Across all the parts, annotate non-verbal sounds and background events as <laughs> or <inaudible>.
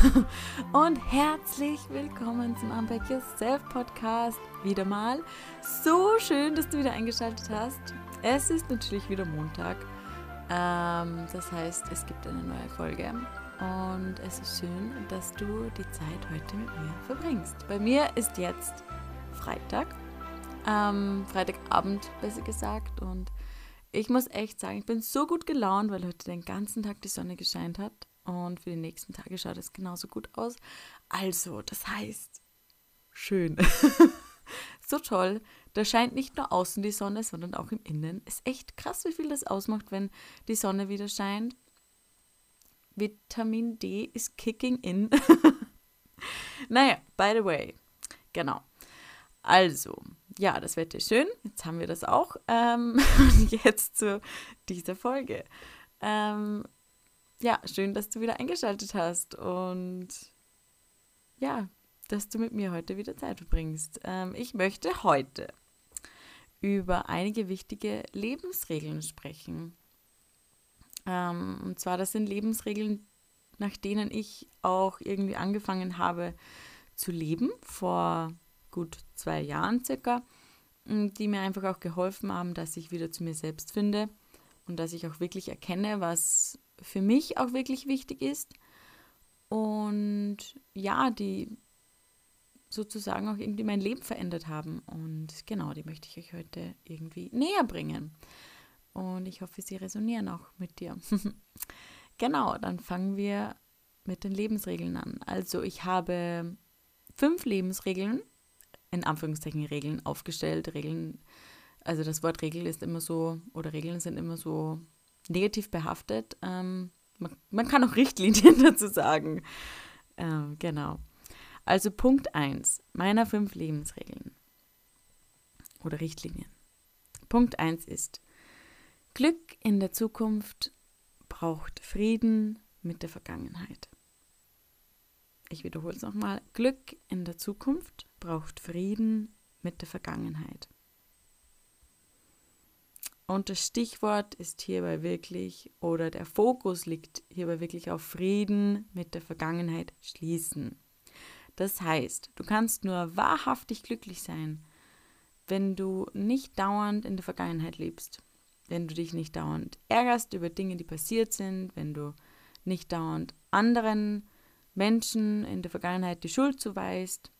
<laughs> und herzlich willkommen zum Unpack Yourself Podcast. Wieder mal. So schön, dass du wieder eingeschaltet hast. Es ist natürlich wieder Montag. Ähm, das heißt, es gibt eine neue Folge. Und es ist schön, dass du die Zeit heute mit mir verbringst. Bei mir ist jetzt Freitag. Ähm, Freitagabend, besser gesagt. Und ich muss echt sagen, ich bin so gut gelaunt, weil heute den ganzen Tag die Sonne gescheint hat. Und für die nächsten Tage schaut es genauso gut aus. Also, das heißt, schön. <laughs> so toll. Da scheint nicht nur außen die Sonne, sondern auch im Innen. Ist echt krass, wie viel das ausmacht, wenn die Sonne wieder scheint. Vitamin D ist kicking in. <laughs> naja, by the way. Genau. Also, ja, das Wetter ist schön. Jetzt haben wir das auch. Ähm, <laughs> jetzt zu dieser Folge. Ähm, ja, schön, dass du wieder eingeschaltet hast und ja, dass du mit mir heute wieder Zeit verbringst. Ähm, ich möchte heute über einige wichtige Lebensregeln sprechen. Ähm, und zwar, das sind Lebensregeln, nach denen ich auch irgendwie angefangen habe zu leben, vor gut zwei Jahren circa, die mir einfach auch geholfen haben, dass ich wieder zu mir selbst finde und dass ich auch wirklich erkenne, was für mich auch wirklich wichtig ist. Und ja, die sozusagen auch irgendwie mein Leben verändert haben. Und genau, die möchte ich euch heute irgendwie näher bringen. Und ich hoffe, sie resonieren auch mit dir. <laughs> genau, dann fangen wir mit den Lebensregeln an. Also ich habe fünf Lebensregeln, in Anführungszeichen Regeln aufgestellt. Regeln, also das Wort Regel ist immer so, oder Regeln sind immer so negativ behaftet. Ähm, man, man, kann auch Richtlinien <laughs> dazu sagen. Ähm, genau. Also Punkt 1 meiner fünf Lebensregeln oder Richtlinien. Punkt 1 ist, Glück in der Zukunft braucht Frieden mit der Vergangenheit. Ich wiederhole es nochmal. Glück in der Zukunft braucht Frieden mit der Vergangenheit. Und das Stichwort ist hierbei wirklich, oder der Fokus liegt hierbei wirklich auf Frieden mit der Vergangenheit schließen. Das heißt, du kannst nur wahrhaftig glücklich sein, wenn du nicht dauernd in der Vergangenheit lebst, wenn du dich nicht dauernd ärgerst über Dinge, die passiert sind, wenn du nicht dauernd anderen Menschen in der Vergangenheit die Schuld zuweist,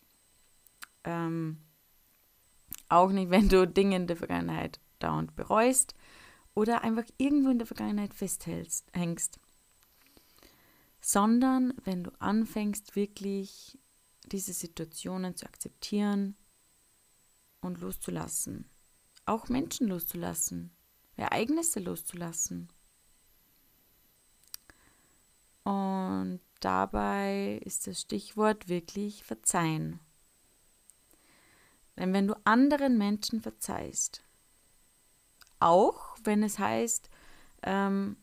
ähm, auch nicht, <laughs> wenn du Dinge in der Vergangenheit dauernd bereust oder einfach irgendwo in der Vergangenheit festhängst, sondern wenn du anfängst, wirklich diese Situationen zu akzeptieren und loszulassen, auch Menschen loszulassen, Ereignisse loszulassen. Und dabei ist das Stichwort wirklich verzeihen. Denn wenn du anderen Menschen verzeihst, auch, wenn es heißt, ähm,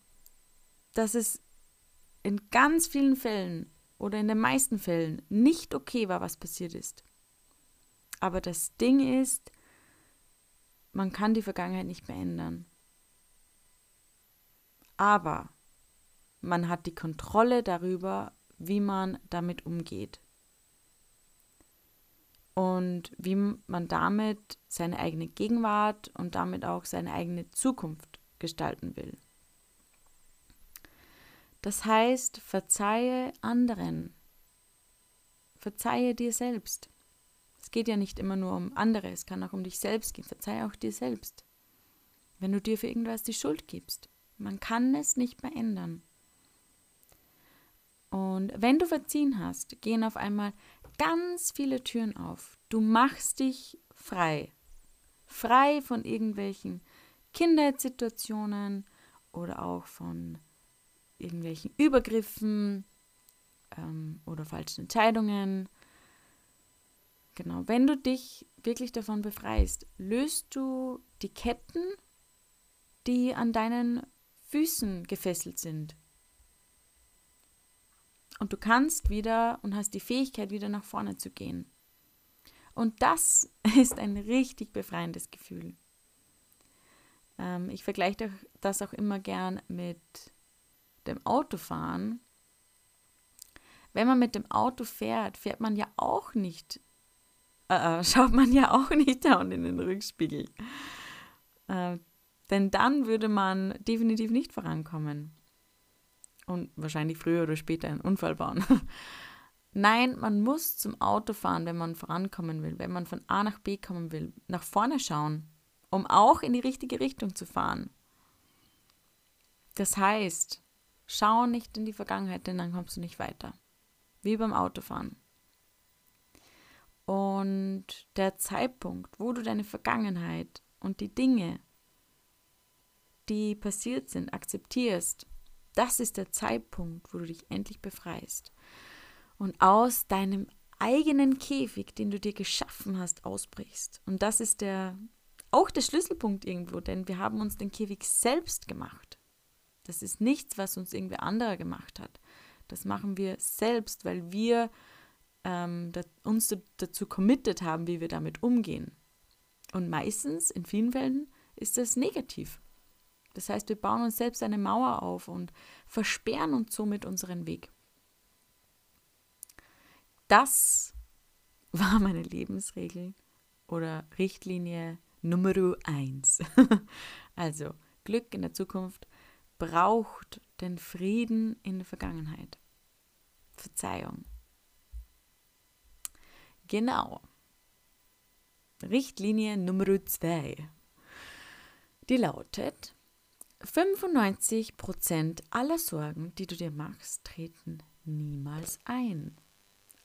dass es in ganz vielen Fällen oder in den meisten Fällen nicht okay war, was passiert ist. Aber das Ding ist, man kann die Vergangenheit nicht mehr ändern. Aber man hat die Kontrolle darüber, wie man damit umgeht und wie man damit seine eigene Gegenwart und damit auch seine eigene Zukunft gestalten will. Das heißt, verzeihe anderen, verzeihe dir selbst. Es geht ja nicht immer nur um andere, es kann auch um dich selbst gehen. Verzeihe auch dir selbst. Wenn du dir für irgendwas die Schuld gibst. Man kann es nicht mehr ändern. Und wenn du verziehen hast, gehen auf einmal ganz viele Türen auf. Du machst dich frei. Frei von irgendwelchen Kindheitssituationen oder auch von irgendwelchen Übergriffen ähm, oder falschen Entscheidungen. Genau, wenn du dich wirklich davon befreist, löst du die Ketten, die an deinen Füßen gefesselt sind. Und du kannst wieder und hast die Fähigkeit, wieder nach vorne zu gehen. Und das <laughs> ist ein richtig befreiendes Gefühl. Ähm, ich vergleiche das auch immer gern mit dem Autofahren. Wenn man mit dem Auto fährt, fährt man ja auch nicht, äh, äh <laughs> schaut man ja auch nicht dauernd in den Rückspiegel. Äh, denn dann würde man definitiv nicht vorankommen. Und wahrscheinlich früher oder später einen Unfall bauen. <laughs> Nein, man muss zum Auto fahren, wenn man vorankommen will, wenn man von A nach B kommen will, nach vorne schauen, um auch in die richtige Richtung zu fahren. Das heißt, schau nicht in die Vergangenheit, denn dann kommst du nicht weiter. Wie beim Autofahren. Und der Zeitpunkt, wo du deine Vergangenheit und die Dinge, die passiert sind, akzeptierst, das ist der Zeitpunkt, wo du dich endlich befreist und aus deinem eigenen Käfig, den du dir geschaffen hast, ausbrichst. Und das ist der auch der Schlüsselpunkt irgendwo, denn wir haben uns den Käfig selbst gemacht. Das ist nichts, was uns irgendwer anderer gemacht hat. Das machen wir selbst, weil wir ähm, uns dazu committed haben, wie wir damit umgehen. Und meistens, in vielen Fällen, ist das negativ. Das heißt, wir bauen uns selbst eine Mauer auf und versperren uns somit unseren Weg. Das war meine Lebensregel oder Richtlinie Nummer eins. <laughs> also, Glück in der Zukunft braucht den Frieden in der Vergangenheit. Verzeihung. Genau. Richtlinie Nummer zwei. Die lautet, 95% aller Sorgen, die du dir machst, treten niemals ein.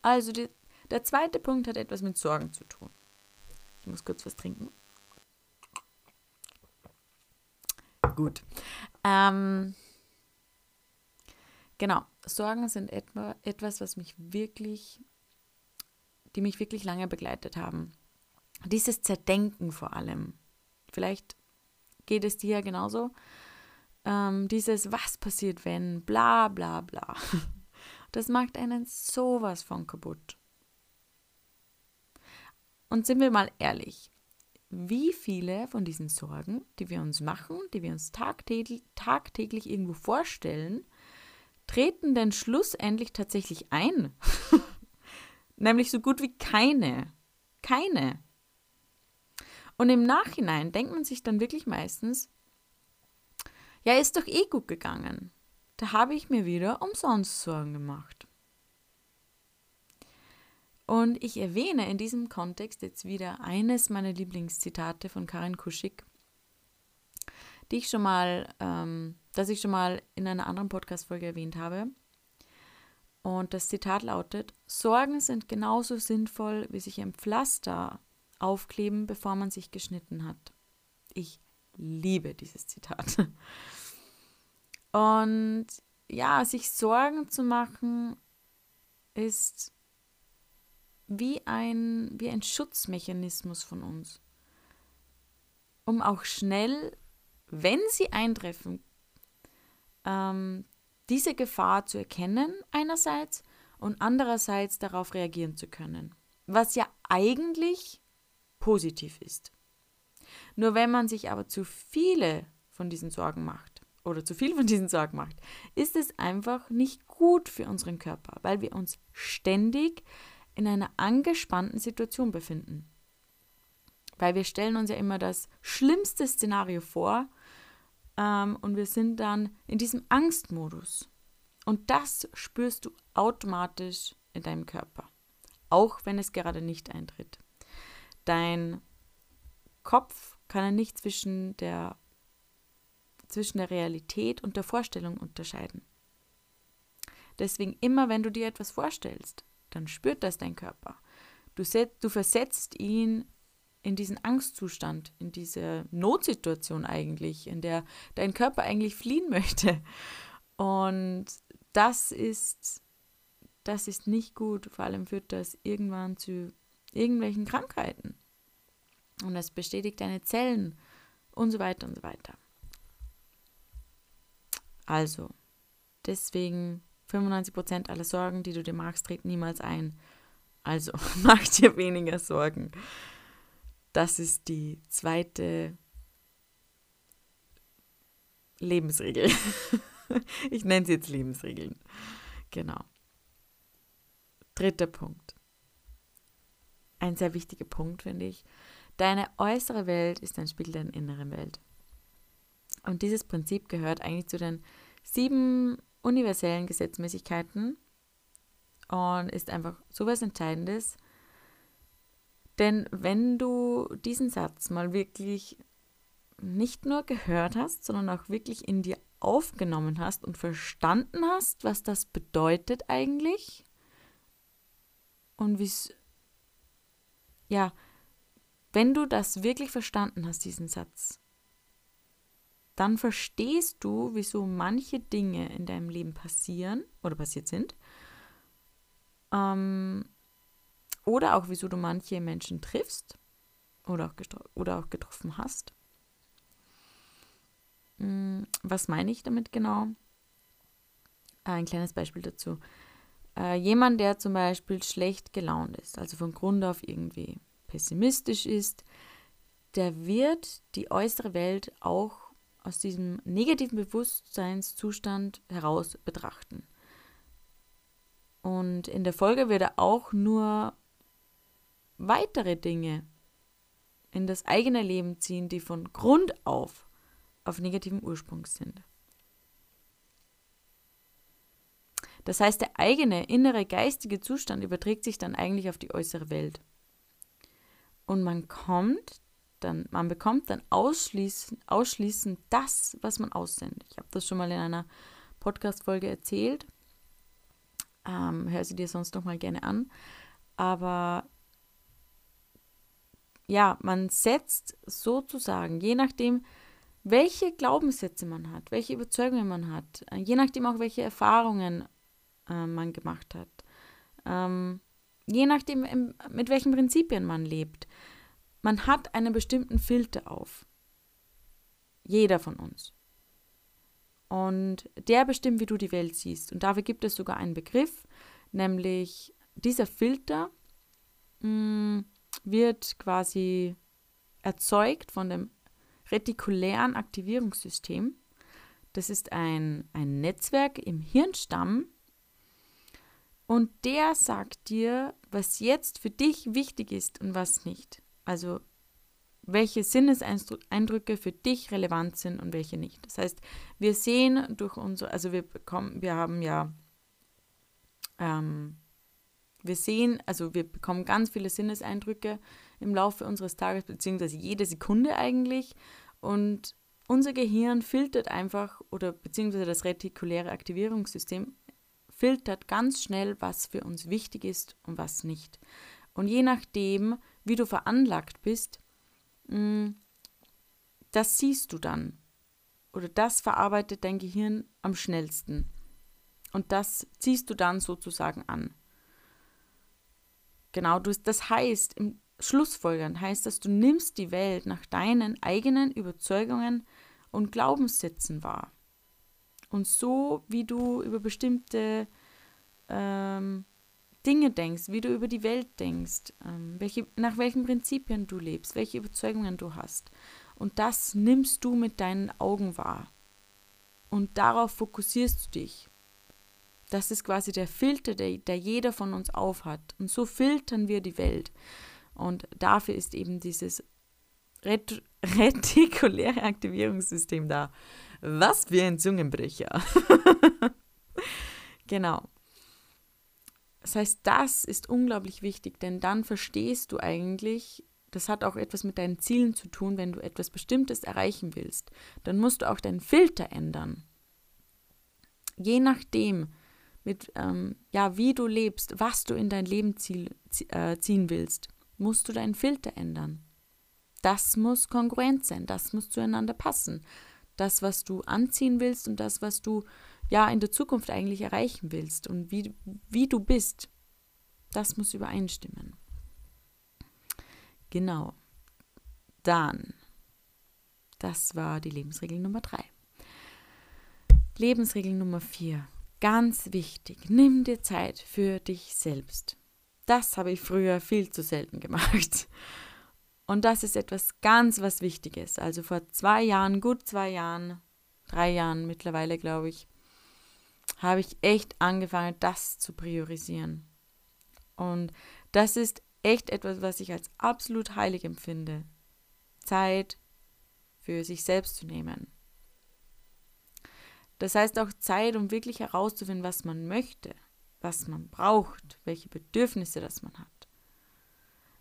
Also die, der zweite Punkt hat etwas mit Sorgen zu tun. Ich muss kurz was trinken. Gut. Ähm, genau, Sorgen sind etwa, etwas, was mich wirklich, die mich wirklich lange begleitet haben. Dieses Zerdenken vor allem. Vielleicht geht es dir ja genauso. Ähm, dieses, was passiert, wenn, bla bla bla. <laughs> Das macht einen sowas von kaputt. Und sind wir mal ehrlich, wie viele von diesen Sorgen, die wir uns machen, die wir uns tagtäglich, tagtäglich irgendwo vorstellen, treten denn schlussendlich tatsächlich ein? <laughs> Nämlich so gut wie keine. Keine. Und im Nachhinein denkt man sich dann wirklich meistens, ja, ist doch eh gut gegangen. Da habe ich mir wieder umsonst Sorgen gemacht. Und ich erwähne in diesem Kontext jetzt wieder eines meiner Lieblingszitate von Karin Kuschig, die ich schon mal, ähm, das ich schon mal in einer anderen Podcast-Folge erwähnt habe. Und das Zitat lautet: Sorgen sind genauso sinnvoll, wie sich ein Pflaster aufkleben, bevor man sich geschnitten hat. Ich liebe dieses Zitat. <laughs> Und ja, sich Sorgen zu machen ist wie ein, wie ein Schutzmechanismus von uns, um auch schnell, wenn sie eintreffen, ähm, diese Gefahr zu erkennen einerseits und andererseits darauf reagieren zu können, was ja eigentlich positiv ist. Nur wenn man sich aber zu viele von diesen Sorgen macht, oder zu viel von diesen Sorgen macht, ist es einfach nicht gut für unseren Körper, weil wir uns ständig in einer angespannten Situation befinden. Weil wir stellen uns ja immer das schlimmste Szenario vor ähm, und wir sind dann in diesem Angstmodus. Und das spürst du automatisch in deinem Körper, auch wenn es gerade nicht eintritt. Dein Kopf kann ja nicht zwischen der zwischen der Realität und der Vorstellung unterscheiden. Deswegen immer, wenn du dir etwas vorstellst, dann spürt das dein Körper. Du, du versetzt ihn in diesen Angstzustand, in diese Notsituation eigentlich, in der dein Körper eigentlich fliehen möchte. Und das ist, das ist nicht gut. Vor allem führt das irgendwann zu irgendwelchen Krankheiten. Und das bestätigt deine Zellen und so weiter und so weiter. Also, deswegen 95% aller Sorgen, die du dir magst, treten niemals ein. Also, <laughs> mach dir weniger Sorgen. Das ist die zweite Lebensregel. <laughs> ich nenne sie jetzt Lebensregeln. Genau. Dritter Punkt. Ein sehr wichtiger Punkt, finde ich. Deine äußere Welt ist ein Spiegel deiner inneren Welt. Und dieses Prinzip gehört eigentlich zu den sieben universellen Gesetzmäßigkeiten und ist einfach so was Entscheidendes. Denn wenn du diesen Satz mal wirklich nicht nur gehört hast, sondern auch wirklich in dir aufgenommen hast und verstanden hast, was das bedeutet eigentlich und wie es, ja, wenn du das wirklich verstanden hast, diesen Satz, dann verstehst du, wieso manche Dinge in deinem Leben passieren oder passiert sind. Ähm, oder auch, wieso du manche Menschen triffst oder auch, oder auch getroffen hast. Hm, was meine ich damit genau? Ein kleines Beispiel dazu. Äh, jemand, der zum Beispiel schlecht gelaunt ist, also von Grund auf irgendwie pessimistisch ist, der wird die äußere Welt auch aus diesem negativen Bewusstseinszustand heraus betrachten. Und in der Folge wird er auch nur weitere Dinge in das eigene Leben ziehen, die von Grund auf auf negativem Ursprung sind. Das heißt, der eigene innere geistige Zustand überträgt sich dann eigentlich auf die äußere Welt. Und man kommt dann, man bekommt dann ausschließend, ausschließend das, was man aussendet. Ich habe das schon mal in einer Podcast-Folge erzählt. Ähm, hör sie dir sonst noch mal gerne an. Aber ja, man setzt sozusagen, je nachdem, welche Glaubenssätze man hat, welche Überzeugungen man hat, äh, je nachdem auch, welche Erfahrungen äh, man gemacht hat, ähm, je nachdem, mit welchen Prinzipien man lebt, man hat einen bestimmten Filter auf. Jeder von uns. Und der bestimmt, wie du die Welt siehst. Und dafür gibt es sogar einen Begriff, nämlich dieser Filter mh, mm, wird quasi erzeugt von dem retikulären Aktivierungssystem. Das ist ein, ein Netzwerk im Hirnstamm und der sagt dir, was jetzt für dich wichtig ist und was nicht. Also welche Sinneseindrücke für dich relevant sind und welche nicht. Das heißt, wir sehen durch unsere, also wir bekommen, wir haben ja, ähm, wir sehen, also wir bekommen ganz viele Sinneseindrücke im Laufe unseres Tages, beziehungsweise jede Sekunde eigentlich. Und unser Gehirn filtert einfach, oder beziehungsweise das retikuläre Aktivierungssystem filtert ganz schnell, was für uns wichtig ist und was nicht. Und je nachdem, wie du veranlagt bist, mm, das siehst du dann. Oder das verarbeitet dein Gehirn am schnellsten. Und das ziehst du dann sozusagen an. Genau, das heißt, im Schlussfolgern heißt dass du nimmst die Welt nach deinen eigenen Überzeugungen und Glaubenssätzen wahr. Und so, wie du über bestimmte ähm, Dinge denkst, wie du über die Welt denkst, ähm, welche, nach welchen Prinzipien du lebst, welche Überzeugungen du hast. Und das nimmst du mit deinen Augen wahr. Und darauf fokussierst du dich. Das ist quasi der Filter, der, der jeder von uns aufhat. Und so filtern wir die Welt. Und dafür ist eben dieses Ret <laughs> retikuläre Aktivierungssystem da. Was für ein Zungenbrecher. <laughs> genau. Das heißt, das ist unglaublich wichtig, denn dann verstehst du eigentlich, das hat auch etwas mit deinen Zielen zu tun, wenn du etwas Bestimmtes erreichen willst, dann musst du auch deinen Filter ändern. Je nachdem, mit, ähm, ja, wie du lebst, was du in dein Leben ziel, äh, ziehen willst, musst du deinen Filter ändern. Das muss kongruent sein, das muss zueinander passen. Das, was du anziehen willst und das, was du ja in der Zukunft eigentlich erreichen willst und wie, wie du bist, das muss übereinstimmen. Genau. Dann, das war die Lebensregel Nummer drei. Lebensregel Nummer vier. Ganz wichtig, nimm dir Zeit für dich selbst. Das habe ich früher viel zu selten gemacht. Und das ist etwas ganz was Wichtiges. Also vor zwei Jahren, gut zwei Jahren, drei Jahren mittlerweile, glaube ich, habe ich echt angefangen, das zu priorisieren. Und das ist echt etwas, was ich als absolut heilig empfinde. Zeit für sich selbst zu nehmen. Das heißt auch Zeit, um wirklich herauszufinden, was man möchte, was man braucht, welche Bedürfnisse das man hat.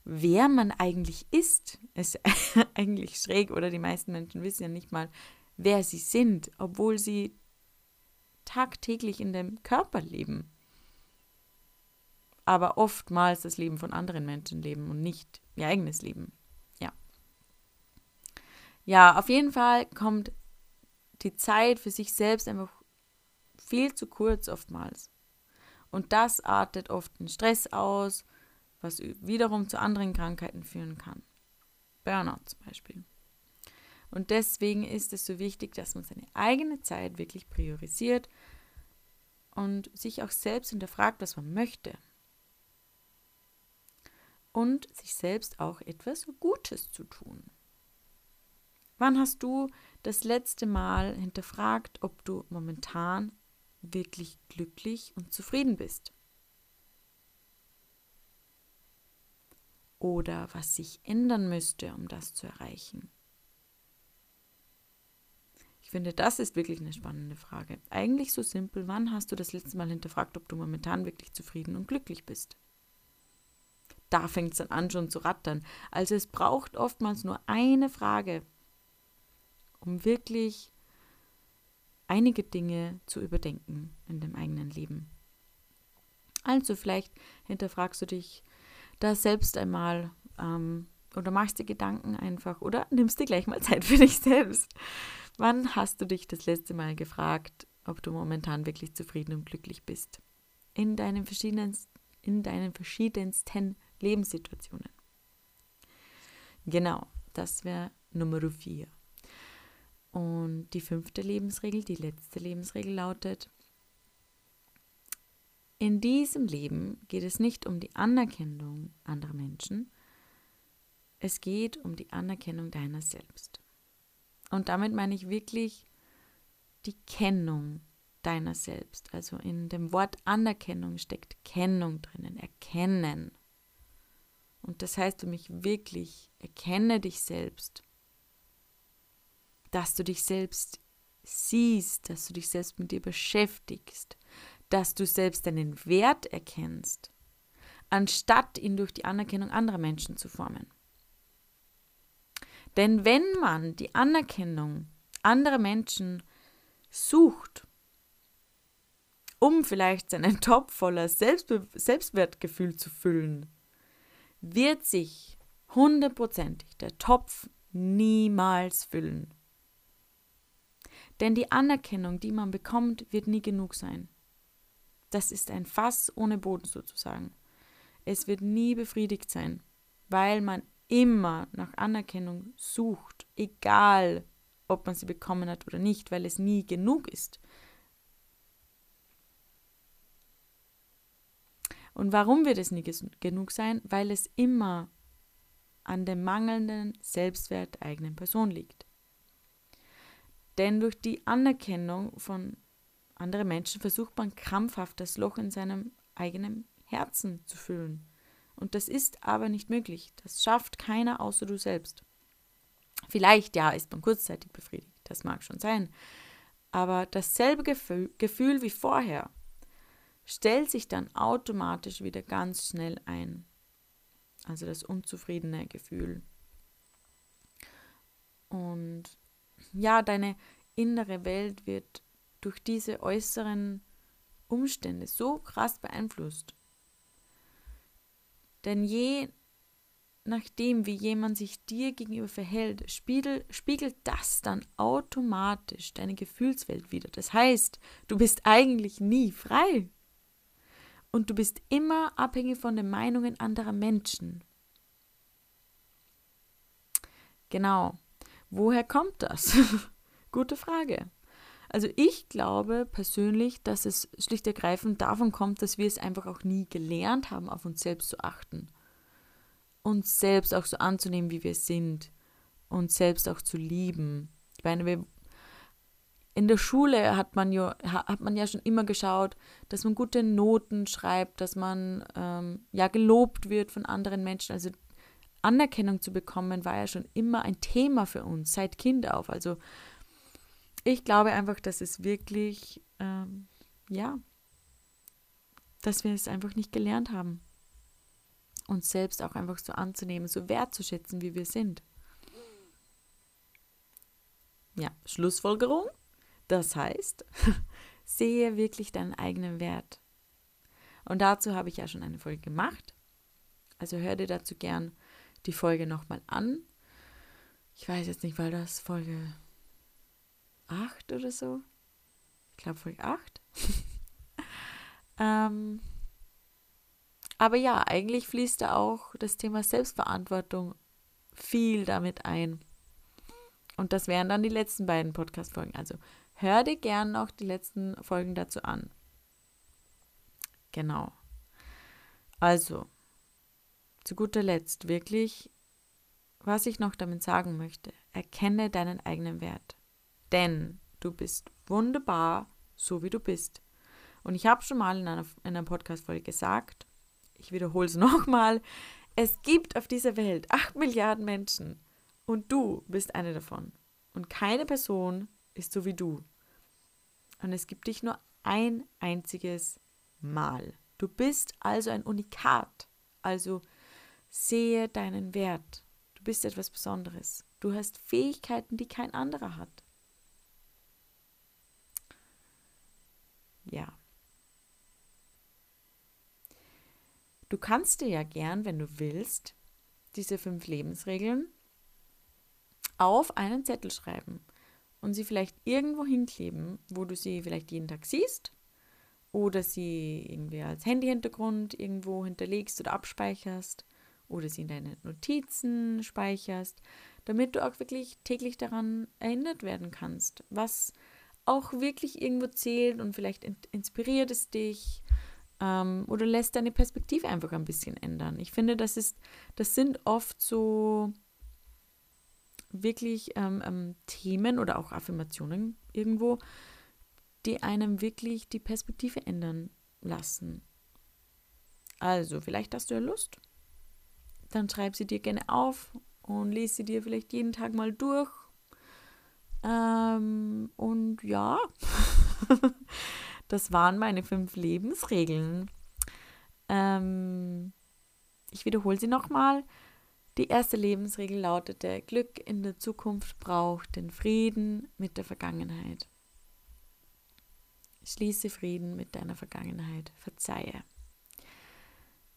Wer man eigentlich ist, ist <laughs> eigentlich schräg oder die meisten Menschen wissen ja nicht mal, wer sie sind, obwohl sie tagtäglich in dem Körper leben. Aber oftmals das Leben von anderen Menschen leben und nicht ihr eigenes Leben. Ja. Ja, auf jeden Fall kommt die Zeit für sich selbst einfach viel zu kurz oftmals. Und das artet oft in Stress aus, was wiederum zu anderen Krankheiten führen kann. Burnout zum Beispiel. Und deswegen ist es so wichtig, dass man seine eigene Zeit wirklich priorisiert und sich auch selbst hinterfragt, was man möchte. Und sich selbst auch etwas Gutes zu tun. Wann hast du das letzte Mal hinterfragt, ob du momentan wirklich glücklich und zufrieden bist? Oder was sich ändern müsste, um das zu erreichen? Ich finde, das ist wirklich eine spannende Frage. Eigentlich so simpel, wann hast du das letzte Mal hinterfragt, ob du momentan wirklich zufrieden und glücklich bist? Da fängt es dann an, schon zu rattern. Also es braucht oftmals nur eine Frage, um wirklich einige Dinge zu überdenken in dem eigenen Leben. Also vielleicht hinterfragst du dich da selbst einmal ähm, oder machst dir Gedanken einfach oder nimmst dir gleich mal Zeit für dich selbst. Wann hast du dich das letzte Mal gefragt, ob du momentan wirklich zufrieden und glücklich bist? In deinen verschiedensten, in deinen verschiedensten Lebenssituationen. Genau, das wäre Nummer vier. Und die fünfte Lebensregel, die letzte Lebensregel lautet, in diesem Leben geht es nicht um die Anerkennung anderer Menschen, es geht um die Anerkennung deiner selbst. Und damit meine ich wirklich die Kennung deiner selbst. Also in dem Wort Anerkennung steckt Kennung drinnen, erkennen. Und das heißt für mich wirklich, erkenne dich selbst. Dass du dich selbst siehst, dass du dich selbst mit dir beschäftigst, dass du selbst deinen Wert erkennst, anstatt ihn durch die Anerkennung anderer Menschen zu formen. Denn wenn man die Anerkennung anderer Menschen sucht, um vielleicht seinen <laughs> Topf voller Selbstbe Selbstwertgefühl zu füllen, wird sich hundertprozentig der Topf niemals füllen. Denn die Anerkennung, die man bekommt, wird nie genug sein. Das ist ein Fass ohne Boden sozusagen. Es wird nie befriedigt sein, weil man immer nach Anerkennung sucht, egal ob man sie bekommen hat oder nicht, weil es nie genug ist. Und warum wird es nie genug sein? Weil es immer an dem mangelnden Selbstwert der eigenen Person liegt. Denn durch die Anerkennung von anderen Menschen versucht man krampfhaft das Loch in seinem eigenen Herzen zu füllen. Und das ist aber nicht möglich. Das schafft keiner außer du selbst. Vielleicht, ja, ist man kurzzeitig befriedigt. Das mag schon sein. Aber dasselbe Gefühl, Gefühl wie vorher stellt sich dann automatisch wieder ganz schnell ein. Also das unzufriedene Gefühl. Und ja, deine innere Welt wird durch diese äußeren Umstände so krass beeinflusst. Denn je nachdem, wie jemand sich dir gegenüber verhält, spiegel, spiegelt das dann automatisch deine Gefühlswelt wieder. Das heißt, du bist eigentlich nie frei. Und du bist immer abhängig von den Meinungen anderer Menschen. Genau. Woher kommt das? <laughs> Gute Frage. Also ich glaube persönlich, dass es schlicht ergreifend davon kommt, dass wir es einfach auch nie gelernt haben, auf uns selbst zu achten. Uns selbst auch so anzunehmen, wie wir sind. Uns selbst auch zu lieben. Ich meine, wir, in der Schule hat man ja, hat man ja schon immer geschaut, dass man gute Noten schreibt, dass man ähm, ja gelobt wird von anderen Menschen. Also Anerkennung zu bekommen, war ja schon immer ein Thema für uns, seit Kind auf. Also ich glaube einfach, dass es wirklich, ähm, ja, dass wir es einfach nicht gelernt haben, uns selbst auch einfach so anzunehmen, so wertzuschätzen, wie wir sind. Ja, Schlussfolgerung. Das heißt, <laughs> sehe wirklich deinen eigenen Wert. Und dazu habe ich ja schon eine Folge gemacht. Also hör dir dazu gern die Folge nochmal an. Ich weiß jetzt nicht, weil das Folge 8 oder so. Ich glaube Folge <laughs> 8. ähm, aber ja, eigentlich fließt da auch das Thema Selbstverantwortung viel damit ein. Und das wären dann die letzten beiden Podcast-Folgen. Also hör dir gern noch die letzten Folgen dazu an. Genau. Also, zu guter Letzt wirklich, was ich noch damit sagen möchte, erkenne deinen eigenen Wert. Denn du bist wunderbar, so wie du bist. Und ich habe schon mal in einer, in einer Podcast-Folge gesagt, ich wiederhole es <laughs> nochmal, es gibt auf dieser Welt acht Milliarden Menschen und du bist eine davon. Und keine Person ist so wie du. Und es gibt dich nur ein einziges Mal. Du bist also ein Unikat. Also sehe deinen Wert. Du bist etwas Besonderes. Du hast Fähigkeiten, die kein anderer hat. Ja. Du kannst dir ja gern, wenn du willst, diese fünf Lebensregeln auf einen Zettel schreiben und sie vielleicht irgendwo hinkleben, wo du sie vielleicht jeden Tag siehst oder sie irgendwie als Handyhintergrund irgendwo hinterlegst oder abspeicherst oder sie in deine Notizen speicherst, damit du auch wirklich täglich daran erinnert werden kannst, was auch wirklich irgendwo zählt und vielleicht inspiriert es dich ähm, oder lässt deine Perspektive einfach ein bisschen ändern. Ich finde, das ist, das sind oft so wirklich ähm, ähm, Themen oder auch Affirmationen irgendwo, die einem wirklich die Perspektive ändern lassen. Also, vielleicht hast du ja Lust, dann schreib sie dir gerne auf und lese sie dir vielleicht jeden Tag mal durch. Ähm, und ja, <laughs> das waren meine fünf Lebensregeln. Ähm, ich wiederhole sie nochmal. Die erste Lebensregel lautete, Glück in der Zukunft braucht den Frieden mit der Vergangenheit. Schließe Frieden mit deiner Vergangenheit. Verzeihe.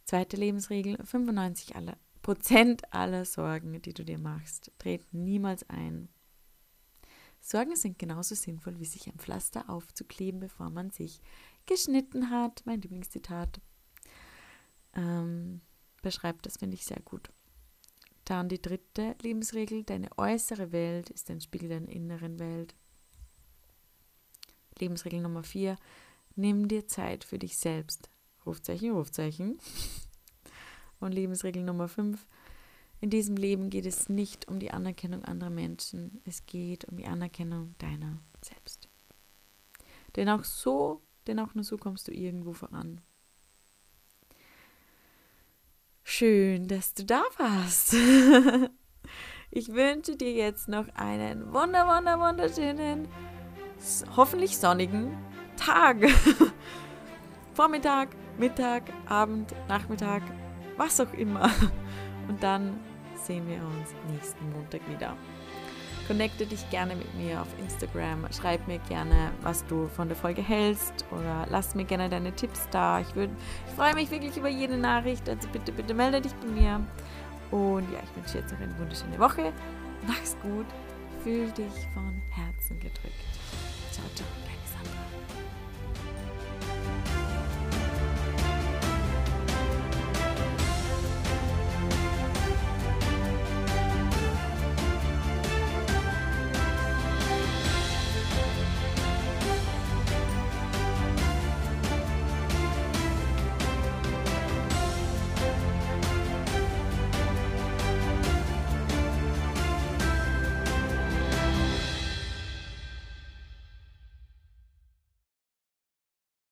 Zweite Lebensregel, 95 aller, Prozent aller Sorgen, die du dir machst, treten niemals ein. Sorgen sind genauso sinnvoll, wie sich ein Pflaster aufzukleben, bevor man sich geschnitten hat. Mein Lieblingszitat. Ähm, beschreibt das, finde ich sehr gut. Dann die dritte Lebensregel, deine äußere Welt ist ein Spiegel deiner inneren Welt. Lebensregel Nummer vier, nimm dir Zeit für dich selbst. Rufzeichen, Rufzeichen. Und Lebensregel Nummer 5. In diesem Leben geht es nicht um die Anerkennung anderer Menschen, es geht um die Anerkennung deiner selbst. Denn auch so, denn auch nur so kommst du irgendwo voran. Schön, dass du da warst. <laughs> Ich wünsche dir jetzt noch einen wunder, wunder, wunderschönen, hoffentlich sonnigen Tag. <laughs> Vormittag, Mittag, Abend, Nachmittag, was auch immer. Und dann sehen wir uns nächsten Montag wieder. Connecte dich gerne mit mir auf Instagram. Schreib mir gerne, was du von der Folge hältst oder lass mir gerne deine Tipps da. Ich, ich freue mich wirklich über jede Nachricht. Also bitte, bitte melde dich bei mir. Und ja, ich wünsche dir jetzt noch eine wunderschöne Woche. Mach's gut. Fühl dich von Herzen gedrückt. Ciao, ciao.